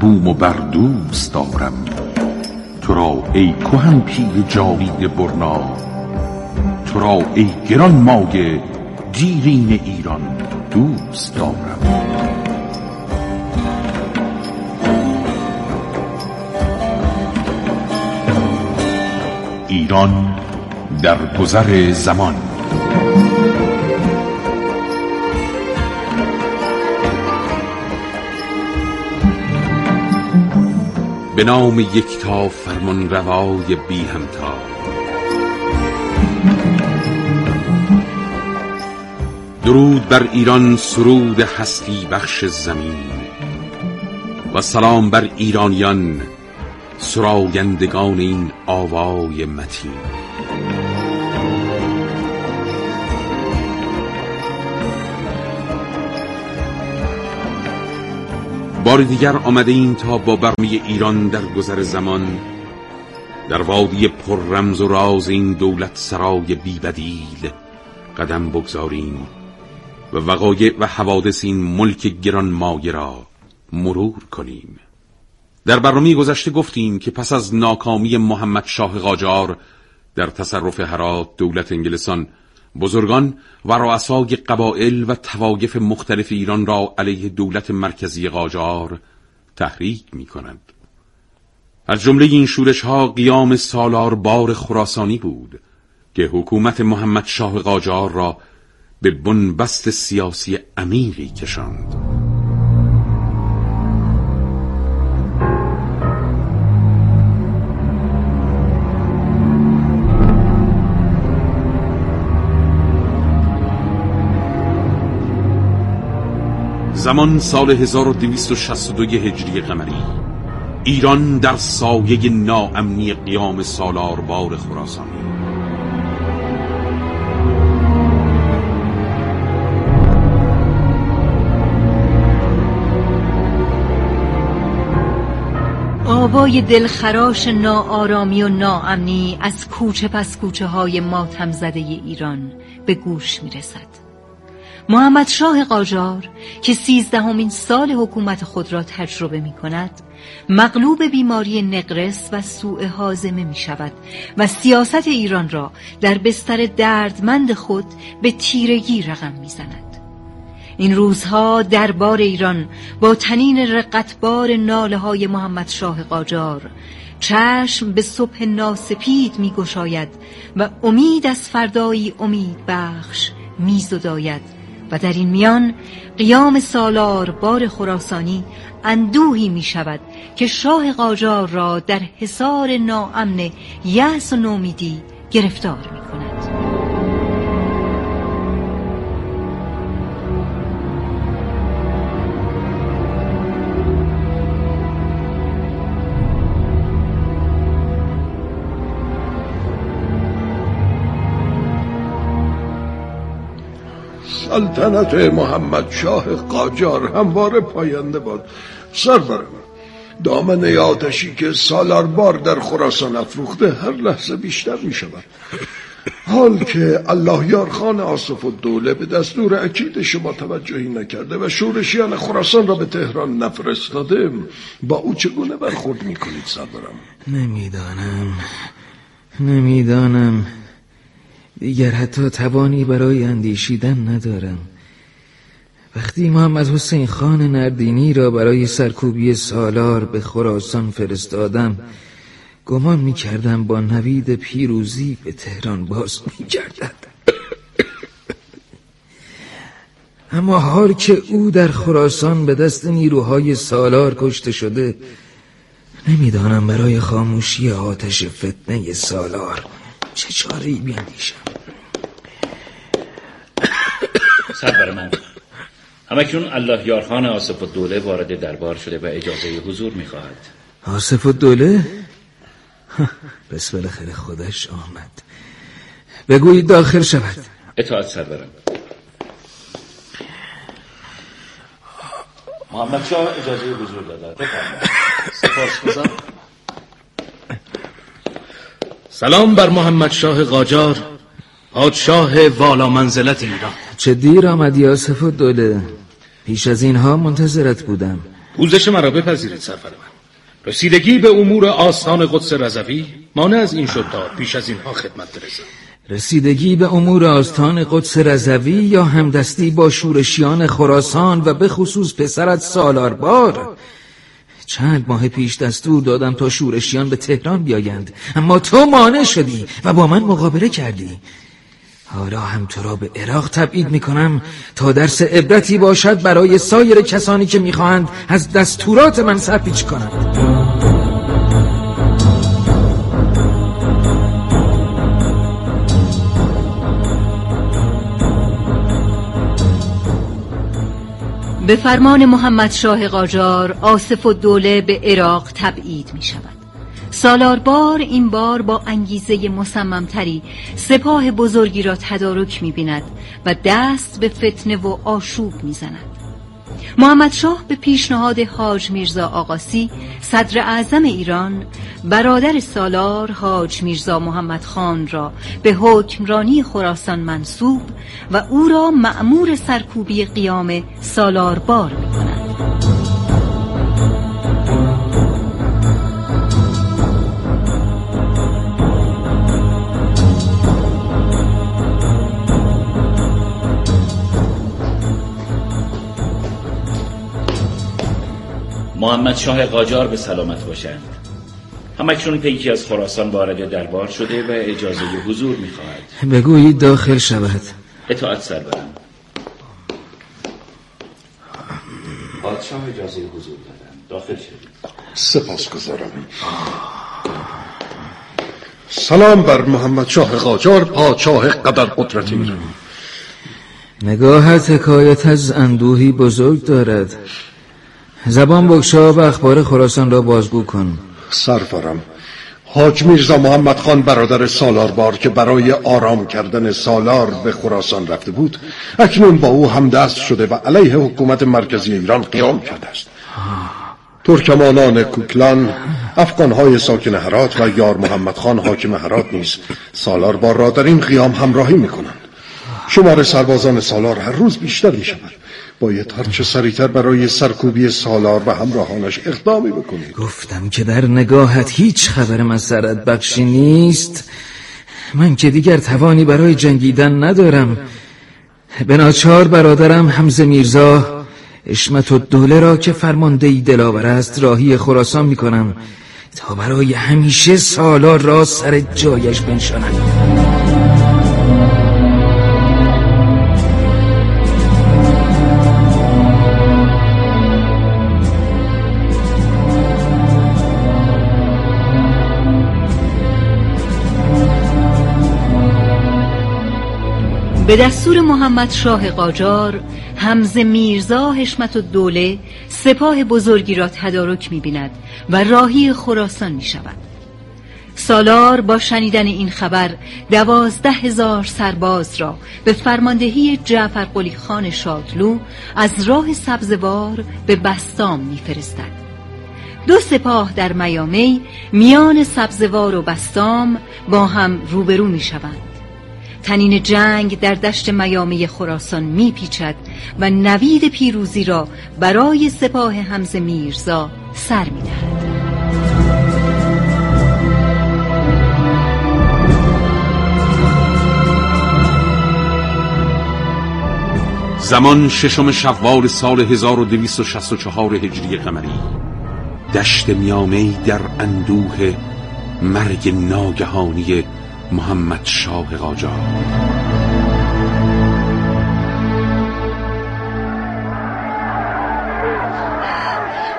بوم و بر دوست دارم تو را ای کهن پیر جاوید برنا. تو را ای گران مایه دیرین ایران دوست دارم ایران در گذر زمان. به نام یکتا فرمان روای بی همتا. درود بر ایران سرود هستی بخش زمین. و سلام بر ایرانیان سراینده این آوای متین. بار دیگر آمده این تا با برمی ایران در گذر زمان در وادی پر رمز و راز این دولت سرای بیبدیل قدم بگذاریم و وقایع و حوادث این ملک گران را مرور کنیم. در برنامه گذشته گفتیم که پس از ناکامی محمد شاه قاجار در تصرف هرات دولت انگلستان بزرگان و رؤسای قبایل و توایف مختلف ایران را علیه دولت مرکزی قاجار تحریک می کند. از جمله این شورش ها قیام سالار بار خراسانی بود که حکومت محمد شاه قاجار را به بنبست سیاسی عمیقی کشاند. زمان سال 1262 هجری قمری ایران در سایه ناامنی قیام سالاربار خراسانی آوای دلخراش ناآرامی و ناامنی از کوچه پس کوچه های ماتم زده ایران به گوش می رسد. محمد شاه قاجار که سیزدهمین سال حکومت خود را تجربه می کند مغلوب بیماری نقرس و سوء حازمه می شود و سیاست ایران را در بستر دردمند خود به تیرگی رقم می زند. این روزها دربار ایران با تنین رقتبار ناله های محمد شاه قاجار چشم به صبح ناسپید می گشاید و امید از فردایی امید بخش می زداید و در این میان قیام سالار بار خراسانی اندوهی می شود که شاه قاجار را در حصار ناامن یأس و نومیدی گرفتار می کند سلطنت محمد شاه قاجار همواره پاینده باد. سرورم دامنه آتشی که سالار بار در خراسان افروخته هر لحظه بیشتر می شود حال که الله یار خان آصف و دوله به دستور اکید شما توجهی نکرده و شورشیان خراسان را به تهران نفرستاده با او چگونه برخورد می کنید سرورم نمی‌دانم. نمی‌دانم. دیگر حتی توانی برای اندیشیدن ندارم. وقتی محمد حسین خان نردینی را برای سرکوبی سالار به خراسان فرستادم گمان می کردم با نوید پیروزی به تهران باز می گردد اما حال که او در خراسان به دست نیروهای سالار کشته شده نمی‌دانم برای خاموشی آتش فتنه سالار چه چاره بیندیشم؟ سرور من. همکنون الله یارخان آصف الدوله وارد دربار شده و اجازه حضور می‌خواهد. آصف الدوله؟ بس بالاخره خودش آمد. بگویید داخل شود. اطاعت سرورم محمد شاه اجازه حضور دادد سپاس سلام بر محمد شاه قاجار پادشاه والا منزلت ایران. چه دیر آمدی آصف و دوله. پیش از اینها منتظرت بودم. پوزش مرا بپذیرید سرور من. رسیدگی به امور آستان قدس رضوی مانع از این شد تا پیش از اینها خدمت برسم. رسیدگی به امور آستان قدس رضوی یا همدستی با شورشیان خراسان و به خصوص پسرت سالاربار چند ماه پیش دستور دادم تا شورشیان به تهران بیایند. اما تو مانع شدی و با من مقابله کردی. حالا هم تو را به عراق تبعید می کنم تا درس عبرتی باشد برای سایر کسانی که می‌خواهند از دستورات من سرپیچ کنند. به فرمان محمد شاه قاجار آصف و دوله به عراق تبعید می شود سالار بار این بار با انگیزه مصممتری سپاه بزرگی را تدارک می بیند و دست به فتنه و آشوب می زند محمد شاه به پیشنهاد حاج میرزا آقاسی صدر اعظم ایران برادر سالار حاج میرزا محمد خان را به حکمرانی خراسان منصوب و او را مأمور سرکوبی قیام سالار بار می کند. محمد شاه قاجار به سلامت باشند. همکنون پیکی از خراسان وارد دربار شده و اجازه حضور می‌خواهد. بگویید داخل شود. اطاعت سرورم پادشاه اجازه حضور دادن. داخل شدید سپاس گذارم سلام بر محمد شاه قاجار پادشاه قدر قدرت ایران نگاهت حکایت از اندوهی بزرگ دارد. زبان بگشا و اخبار خراسان را بازگو کن. سرورم حاج میرزا محمد خان برادر سالاربار که برای آرام کردن سالار به خراسان رفته بود اکنون با او همدست شده و علیه حکومت مرکزی ایران قیام کرده است. ترکمانان کوکلان افغانهای ساکن هرات و یار محمد خان حاکم هرات نیز سالاربار را در این قیام همراهی می‌کنند. شمار سربازان سالار هر روز بیشتر می شود باید هرچه سریعتر برای سرکوبی سالار و همراهانش اقدامی بکنید گفتم که در نگاهت هیچ خبر مسرت بخشی نیست. من که دیگر توانی برای جنگیدن ندارم. به ناچار برادرم حمزه میرزا اشمت و دوله را که فرماندهی دلاور است راهی خراسان می کنم تا برای همیشه سالار را سر جایش بنشانم به دستور محمد شاه قاجار حمزه میرزا حشمت و دوله سپاه بزرگی را تدارک می بیند و راهی خراسان می شود سالار با شنیدن این خبر دوازده هزار سرباز را به فرماندهی جعفر قلی خان شادلو از راه سبزوار به بستام میفرستد. دو سپاه در میامی میان سبزوار و بستام با هم روبرو می شوند. تنین جنگ در دشت میامی خراسان میپیچد و نوید پیروزی را برای سپاه حمز میرزا سر می‌دهد. زمان ششم شوال سال 1264 هجری قمری. دشت میامی در اندوه مرگ ناگهانی محمد شاه قاجار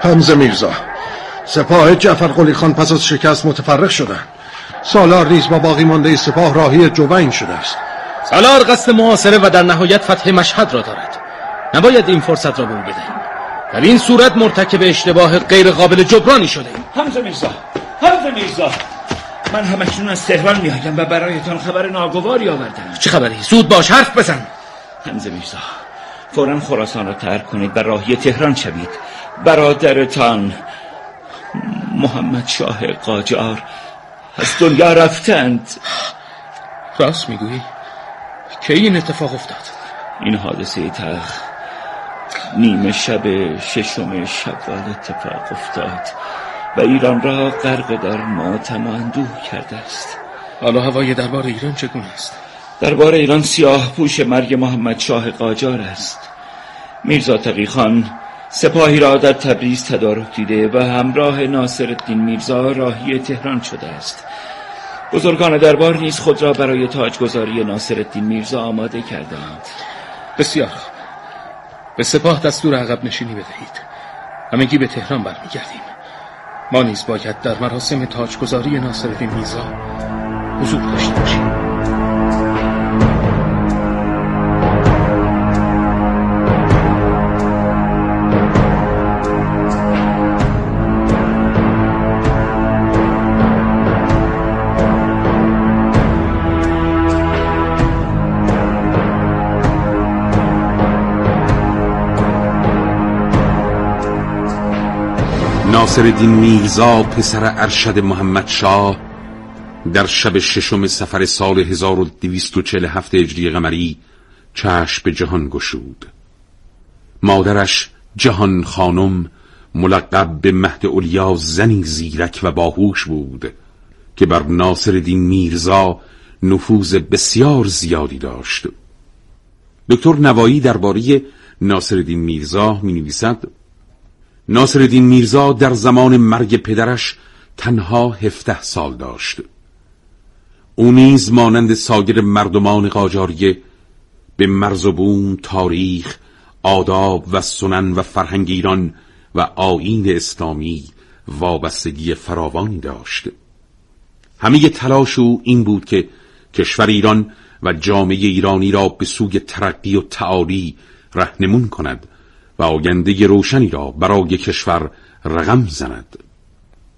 حمزه میرزا سپاه جعفر قلی خان پس از شکست متفرق شدن سالار نیز با باقی مانده سپاه راهی جوین شده است. سالار قصد معاصره و در نهایت فتح مشهد را دارد. نباید این فرصت را به او بدهیم. در این صورت مرتکب اشتباه غیر قابل جبرانی شده حمزه میرزا حمزه میرزا. من همکنون از تهران میآیم و برایتان خبر ناگواری آوردم. چه خبری؟ زود باش حرف بزن. حمزه میرزا فورا خراسان را ترک کنید و راهی تهران شوید. برادرتان محمد شاه قاجار از دنیا رفتند. راست می‌گویی؟ کی این اتفاق افتاد؟ این حادثه تلخ نیمه شب ششم شوال اتفاق افتاد. و ایران را غرق در ماتم و اندوه کرده است. حالا هوای دربار ایران چگونه است؟ دربار ایران سیاه پوش مرگ محمد شاه قاجار است. میرزا تقی خان سپاهی را در تبریز تدارک دیده و همراه ناصر الدین میرزا راهی تهران شده است. بزرگان دربار نیز خود را برای تاجگذاری ناصر الدین میرزا آماده کردند بسیار به سپاه دستور عقب نشینی بدهید. همگی به تهران برمیگردیم. ما نیز باید در مراسم تاجگذاری ناصر الدین میرزا حضور داشته باشیم. ناصرالدین میرزا پسر ارشد محمد شاه در شب ششم سفر سال 1247 هجری قمری چشم به جهان گشود. مادرش جهان خانم ملقب به مهد اولیا زنی زیرک و باهوش بود که بر ناصرالدین میرزا نفوذ بسیار زیادی داشت. دکتر نوایی درباره ناصرالدین میرزا می نویسد ناصرالدین میرزا در زمان مرگ پدرش تنها هفته سال داشت. او نیز مانند سایر مردمان قاجاریه به مرز و بوم تاریخ آداب و سنن و فرهنگ ایران و آیین اسلامی وابستگی فراوانی داشت. همه تلاش او این بود که کشور ایران و جامعه ایرانی را به سوی ترقی و تعالی رهنمون کند و آینده روشنی را برای کشور رقم زند.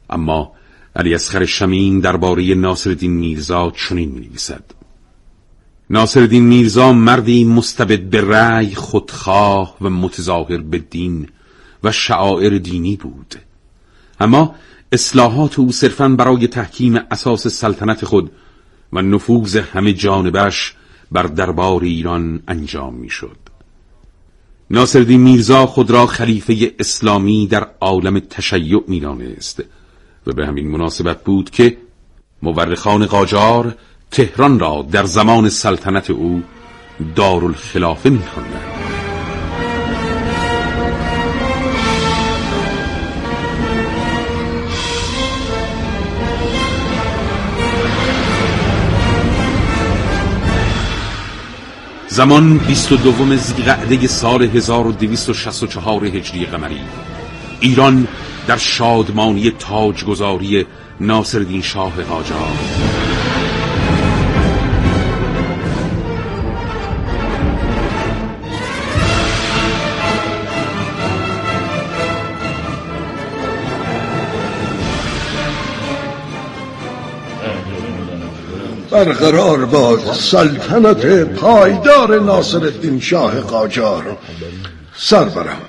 اما علی اصغر شمین درباره ناصرالدین میرزا چنین می نویسد ناصرالدین میرزا مردی مستبد به رأی خودخواه و متظاهر به دین و شعائر دینی بود. اما اصلاحات او صرفا برای تحکیم اساس سلطنت خود و نفوذ همه جانبش بر دربار ایران انجام می‌شد. ناصرالدین میرزا خود را خلیفه اسلامی در عالم تشیع می‌دانست و به همین مناسبت بود که مورخان قاجار تهران را در زمان سلطنت او دارالخلافه میخواندند. زمان 22 زیقعده سال 1264 هجری قمری. ایران در شادمانی تاجگذاری ناصرالدین شاه قاجار برقرار باد سلطنت پایدار ناصر الدین شاه قاجار. سربرم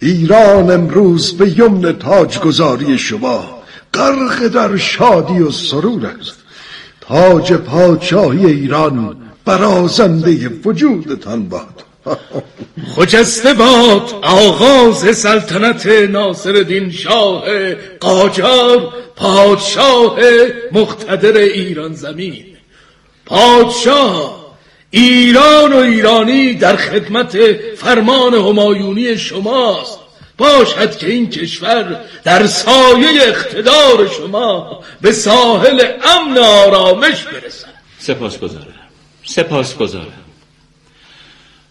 ایران امروز به یمن تاجگذاری شما غرق در شادی و سرور است. تاج پادشاهی ایران برازنده وجودتان باد. خجسته باد آغاز سلطنت ناصر شاه قاجار پادشاه مقتدر ایران زمین. پادشاه ایران و ایرانی در خدمت فرمان همایونی شماست. باشد که این کشور در سایه اقتدار شما به ساحل امن آرامش برسد. سپاس گذارم سپاس گذارم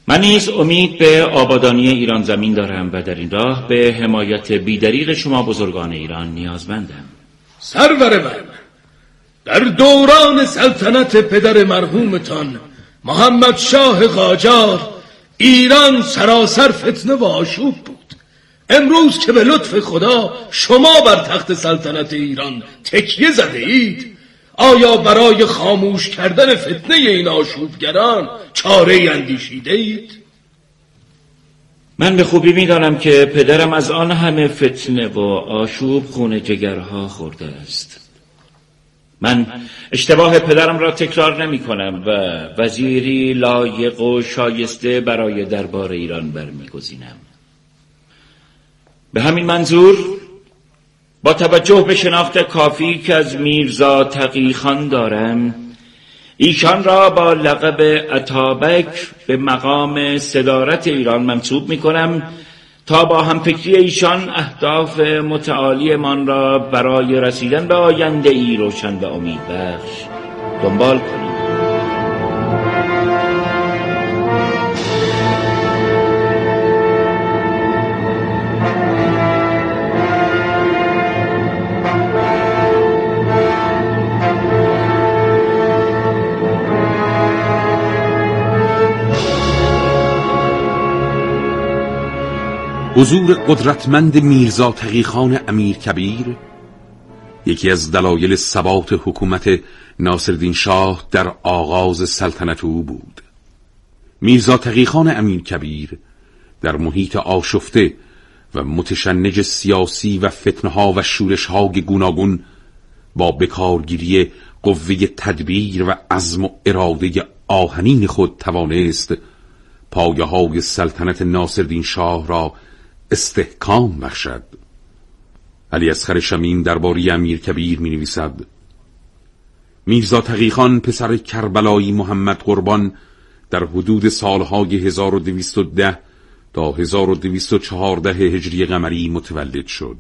من نیز امید به آبادانی ایران زمین دارم و در این راه به حمایت بیدریق شما بزرگان ایران نیازمندم. سرور من در دوران سلطنت پدر مرحومتان محمد شاه قاجار ایران سراسر فتنه و آشوب بود. امروز که به لطف خدا شما بر تخت سلطنت ایران تکیه زده اید آیا برای خاموش کردن فتنه این آشوبگران چاره اندیشیده اید؟ من به خوبی می‌دانم که پدرم از آن همه فتنه و آشوب خون جگرها خورده است من اشتباه پدرم را تکرار نمی کنم و وزیری لایق و شایسته برای دربار ایران برمیگزینم به همین منظور با توجه به شناخت کافی که از میرزا تقیخان دارم ایشان را با لقب اتابک به مقام صدارت ایران منصوب می کنم تا با همفکری ایشان اهداف متعالیمان را برای رسیدن به آینده ای روشن و امیدبخش دنبال کنیم حضور قدرتمند میرزا تقیخان امیر کبیر یکی از دلایل ثبات حکومت ناصرالدین شاه در آغاز سلطنت او بود. میرزا تقیخان امیر کبیر در محیط آشفته و متشنج سیاسی و فتنها و شورشهای گوناگون با بکارگیری قوه تدبیر و عزم و اراده آهنین خود توانست پایه های سلطنت ناصرالدین شاه را استحکام بخشد. علی اصغر شمیم درباره امیر کبیر می نویسد میرزا تقیخان پسر کربلایی محمد قربان در حدود سالهای 1210 تا 1214 هجری قمری متولد شد.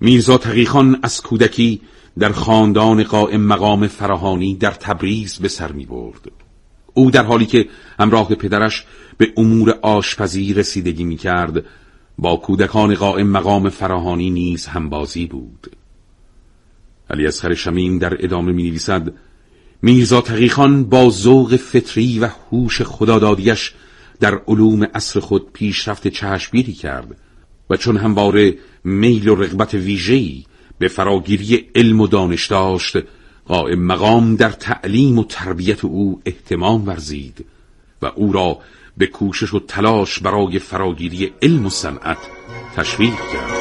میرزا تقیخان از کودکی در خاندان قائم مقام فراهانی در تبریز به سر می برد او در حالی که همراه پدرش به امور آشپزی رسیدگی می کرد با کودکان قائم مقام فراهانی نیز همبازی بود. علی اصغر شمیم در ادامه می نویسد میرزا تقیخان با ذوق فطری و هوش خدادادیش در علوم اصر خود پیشرفت چشمگیری کرد و چون همواره میل و رغبت ویژه‌ای به فراگیری علم و دانش داشت قائم مقام در تعلیم و تربیت او احتمام ورزید و او را به کوشش و تلاش برای فراگیری علم و صنعت تشویق کرد.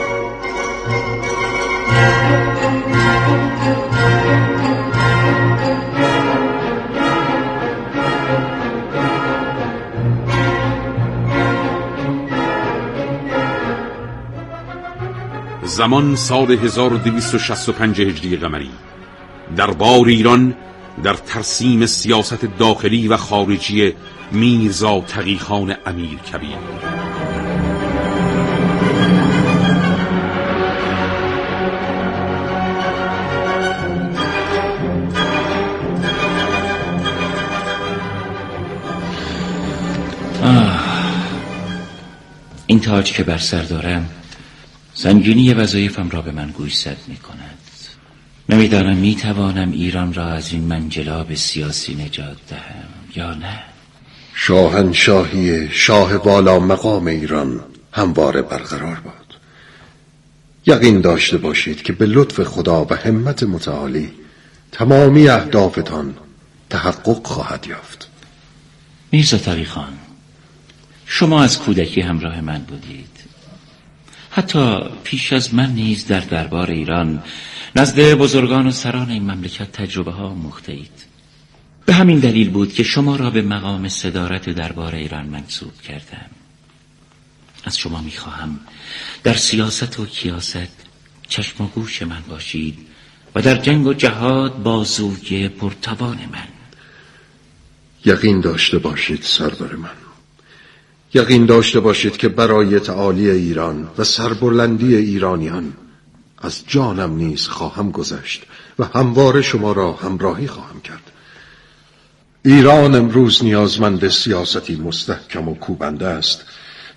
زمان سال 1265 هجری قمری. بار ایران در ترسیم سیاست داخلی و خارجی میرزا تقیخان امیر کبیر. این تاج که بر سر دارم سنگینی وظایفم را به من گوشزد می کند نمی‌دانم می‌توانم ایران را از این منجلاب سیاسی نجات دهم یا نه. شاهنشاهی شاه بالا مقام ایران همواره برقرار باد. یقین داشته باشید که به لطف خدا و همت متعالی تمامی اهدافتان تحقق خواهد یافت. میرزا خان شما از کودکی همراه من بودید. حتی پیش از من نیز در دربار ایران نزد بزرگان و سران این مملکت تجربه ها مخته اید به همین دلیل بود که شما را به مقام صدارت دربار ایران منصوب کردم. از شما می‌خواهم در سیاست و کیاست چشم و گوش من باشید و در جنگ و جهاد بازوی پرتوان من. یقین داشته باشید سردار من. یقین داشته باشید که برای تعالی ایران و سربلندی ایرانیان از جانم نیز خواهم گذشت و هموار شما را همراهی خواهم کرد. ایران امروز نیازمند سیاستی مستحکم و کوبنده است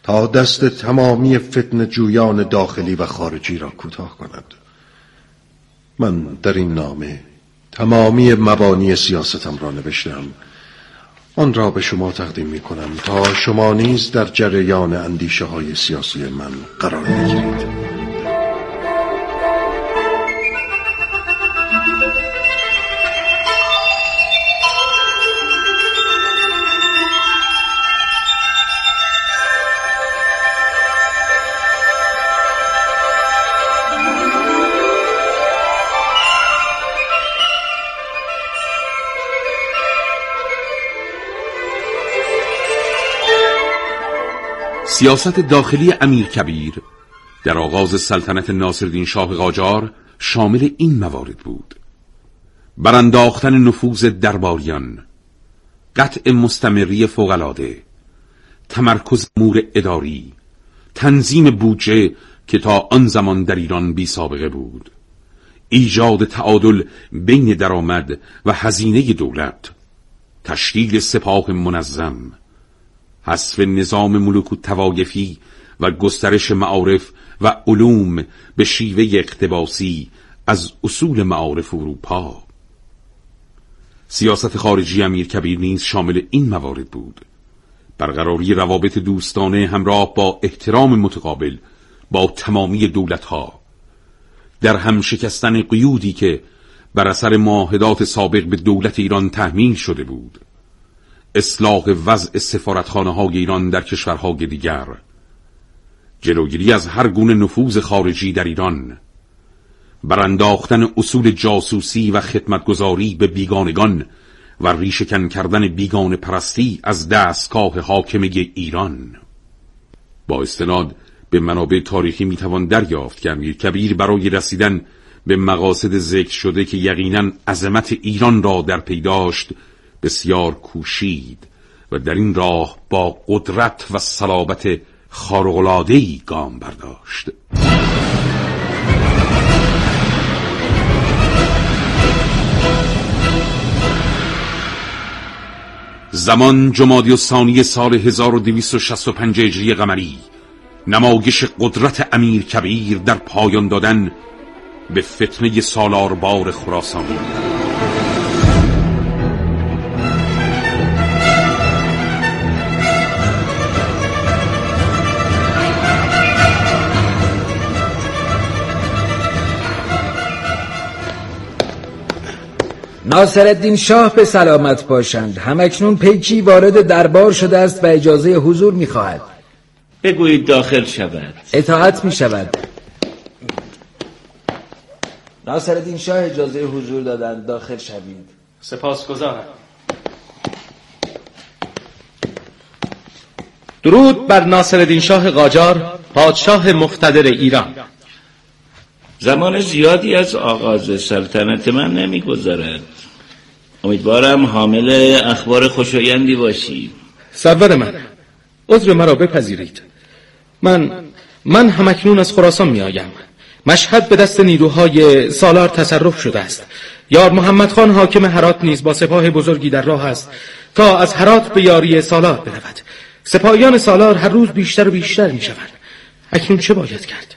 تا دست تمامی فتن جویان داخلی و خارجی را کوتاه کند. من در این نامه تمامی مبانی سیاستم را نوشتم. آن را به شما تقدیم می کنم تا شما نیز در جریان اندیشه های سیاسی من قرار بگیرید. سیاست داخلی امیر کبیر در آغاز سلطنت ناصرالدین شاه قاجار شامل این موارد بود. برانداختن نفوذ درباریان قطع مستمری فوقلاده تمرکز امور اداری تنظیم بودجه که تا آن زمان در ایران بی سابقه بود ایجاد تعادل بین درآمد و هزینه دولت تشکیل سپاه منظم حذف نظام ملوک توایفی و گسترش معارف و علوم به شیوه اقتباسی از اصول معارف اروپا. سیاست خارجی امیر کبیر نیز شامل این موارد بود. برقراری روابط دوستانه همراه با احترام متقابل با تمامی دولتها. در هم شکستن قیودی که بر اثر معاهدات سابق به دولت ایران تحمیل شده بود. اصلاح وضع سفارتخانه های ایران در کشورهای دیگر. جلوگیری از هر گونه نفوذ خارجی در ایران برانداختن اصول جاسوسی و خدمتگذاری به بیگانگان و ریشکن کردن بیگان پرستی از دستگاه حاکمه ایران. با استناد به منابع تاریخی می‌توان دریافت که امیر کبیر برای رسیدن به مقاصد ذکر شده که یقینا عظمت ایران را در پیداشت بسیار کوشید و در این راه با قدرت و صلابت خارقلادهی گام برداشت. زمان جمادی و ثانی سال 1265 هجری قمری نمایش قدرت امیر کبیر در پایان دادن به فتنه سالاربار خراسانی. ناصر شاه به سلامت باشند. همکنون پیکی وارد دربار شده است و اجازه حضور می‌خواهد. بگویید داخل شود. اطاعت می شود ناصر شاه اجازه حضور دادن داخل شوید. سپاس گذارم درود بر ناصر شاه قاجار پادشاه مقتدر ایران. زمان زیادی از آغاز سلطنت من نمیگذرد. امیدوارم حامل اخبار خوشایندی باشی. سرور من عذر مرا بپذیرید. من من همکنون از خراسان می آیم مشهد به دست نیروهای سالار تصرف شده است. یار محمد خان حاکم هرات نیز با سپاه بزرگی در راه است تا از هرات به یاری سالار برود. سپاهیان سالار هر روز بیشتر و بیشتر می شود اکنون چه باید کرد؟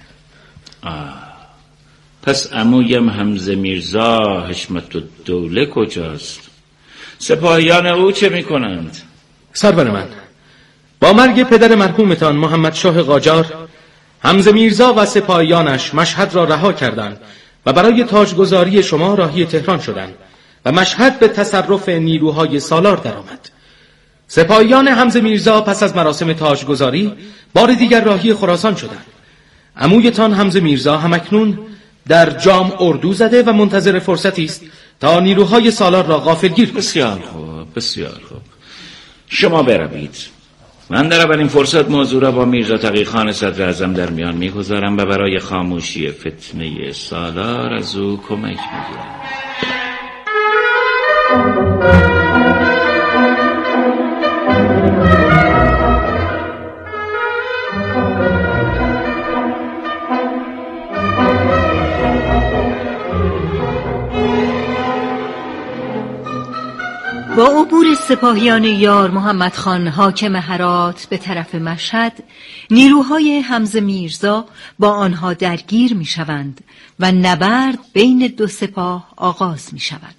آه. پس امویم حمزه میرزا حشمت و دوله کجاست سپاهیان او چه می کنند سرور من با مرگ پدر مرحومتان محمد شاه قاجار حمزه میرزا و سپاهیانش مشهد را رها کردند و برای تاجگذاری شما راهی تهران شدند و مشهد به تصرف نیروهای سالار درآمد. سپاهیان حمزه میرزا پس از مراسم تاجگذاری بار دیگر راهی خراسان شدند. عمویتان حمزه میرزا همکنون در جام اردو زده و منتظر فرصتی است تا نیروهای سالار را غافلگیر. بسیار خوب بسیار خوب. شما بروید. من در اولین فرصت موضوع را با میرزا تقی خان صدر ازم در میان می‌گذارم و برای خاموشی فتنه سالار از او کمک می‌گیرم. با عبور سپاهیان یار محمد خان حاکم هرات به طرف مشهد نیروهای حمزه میرزا با آنها درگیر می شوند و نبرد بین دو سپاه آغاز می شود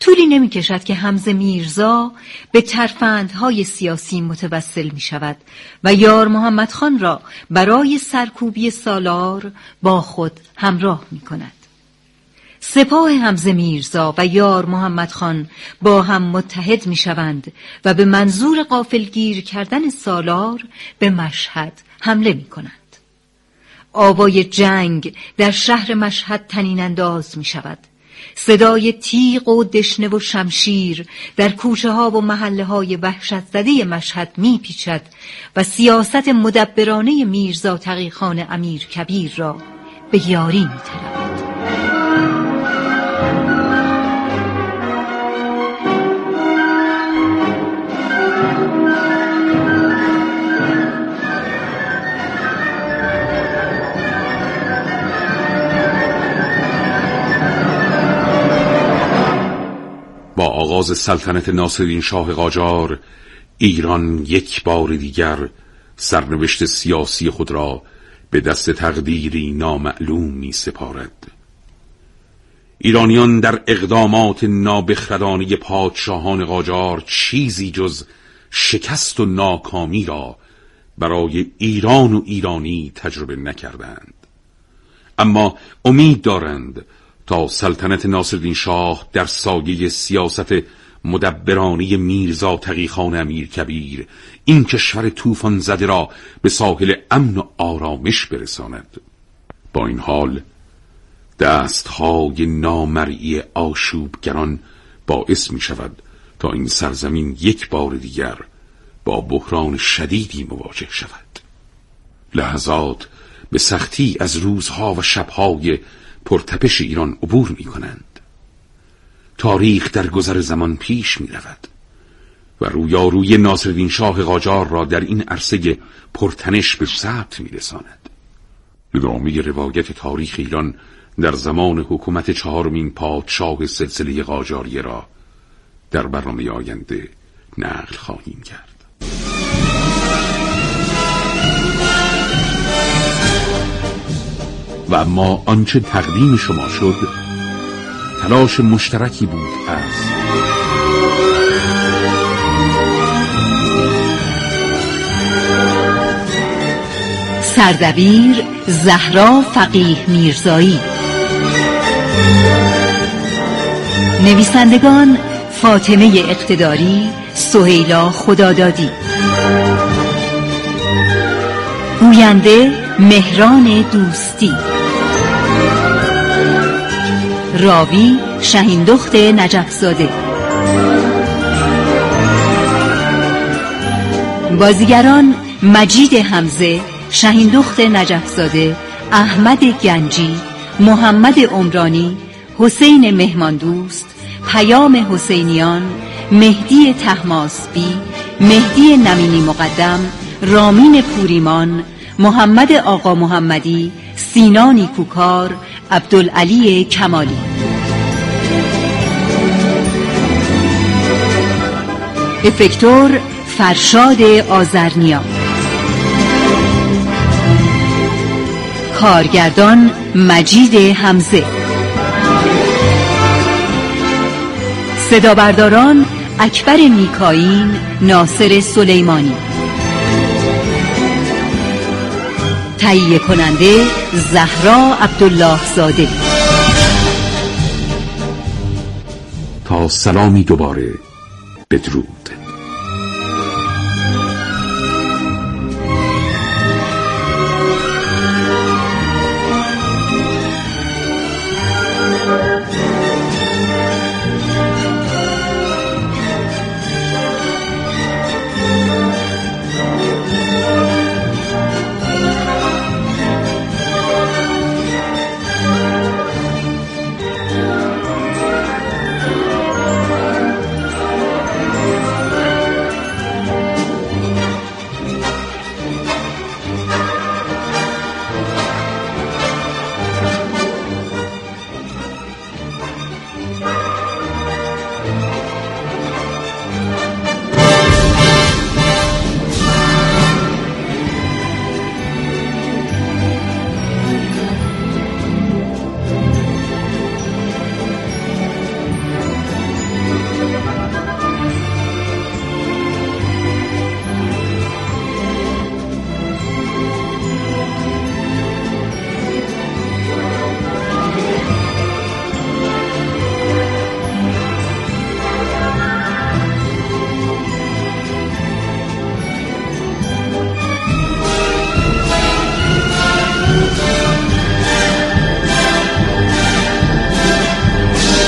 طولی نمی کشد که حمزه میرزا به ترفندهای سیاسی متوسل می شود و یار محمد خان را برای سرکوبی سالار با خود همراه می کند سپاه حمزه میرزا و یار محمد خان با هم متحد می شوند و به منظور قافلگیر کردن سالار به مشهد حمله می کنند. آوای جنگ در شهر مشهد تنین انداز می شود. صدای تیغ و دشنه و شمشیر در کوچه ها و محله های وحشت زده مشهد می پیچد و سیاست مدبرانه میرزا تقیخان امیر کبیر را به یاری می آغاز سلطنت ناصرین شاه قاجار ایران یک بار دیگر سرنوشت سیاسی خود را به دست تقدیری نامعلوم می سپارد. ایرانیان در اقدامات نابخردانه پادشاهان قاجار چیزی جز شکست و ناکامی را برای ایران و ایرانی تجربه نکردند. اما امید دارند تا سلطنت ناصرالدین شاه در سایه سیاست مدبرانی میرزا تقیخان امیر کبیر این کشور طوفان زده را به ساحل امن و آرامش برساند. با این حال دستهای نامرئی آشوبگران باعث می شود تا این سرزمین یک بار دیگر با بحران شدیدی مواجه شود. لحظات به سختی از روزها و شبهای پرتپش ایران عبور می کنند تاریخ در گذر زمان پیش می رود و رویاروی ناصرالدین شاه قاجار را در این عرصه پرتنش به ثبت می رساند ادامه روایت تاریخ ایران در زمان حکومت چهارمین پادشاه سلسله قاجاریه را در برنامه آینده نقل خواهیم کرد. و اما آنچه تقدیم شما شد تلاش مشترکی بود از سردبیر زهرا فقیه میرزایی. نویسندگان فاطمه اقتداری سهیلا خدادادی. گوینده مهران دوستی. راوی شهین دخت نجفزاده. بازیگران مجید حمزه شهین دخت نجفزاده احمد گنجی محمد عمرانی حسین مهماندوست پیام حسینیان مهدی تحماسبی مهدی نمینی مقدم رامین پوریمان محمد آقا محمدی سینا نیکوکار عبدالعلی کمالی. افکتور فرشاد آزرنیا کارگردان مجید حمزه. صدا برداران اکبر میکاین ناصر سلیمانی. تهیه کننده زهرا عبدالله زاده تا سلامی دوباره بدرود.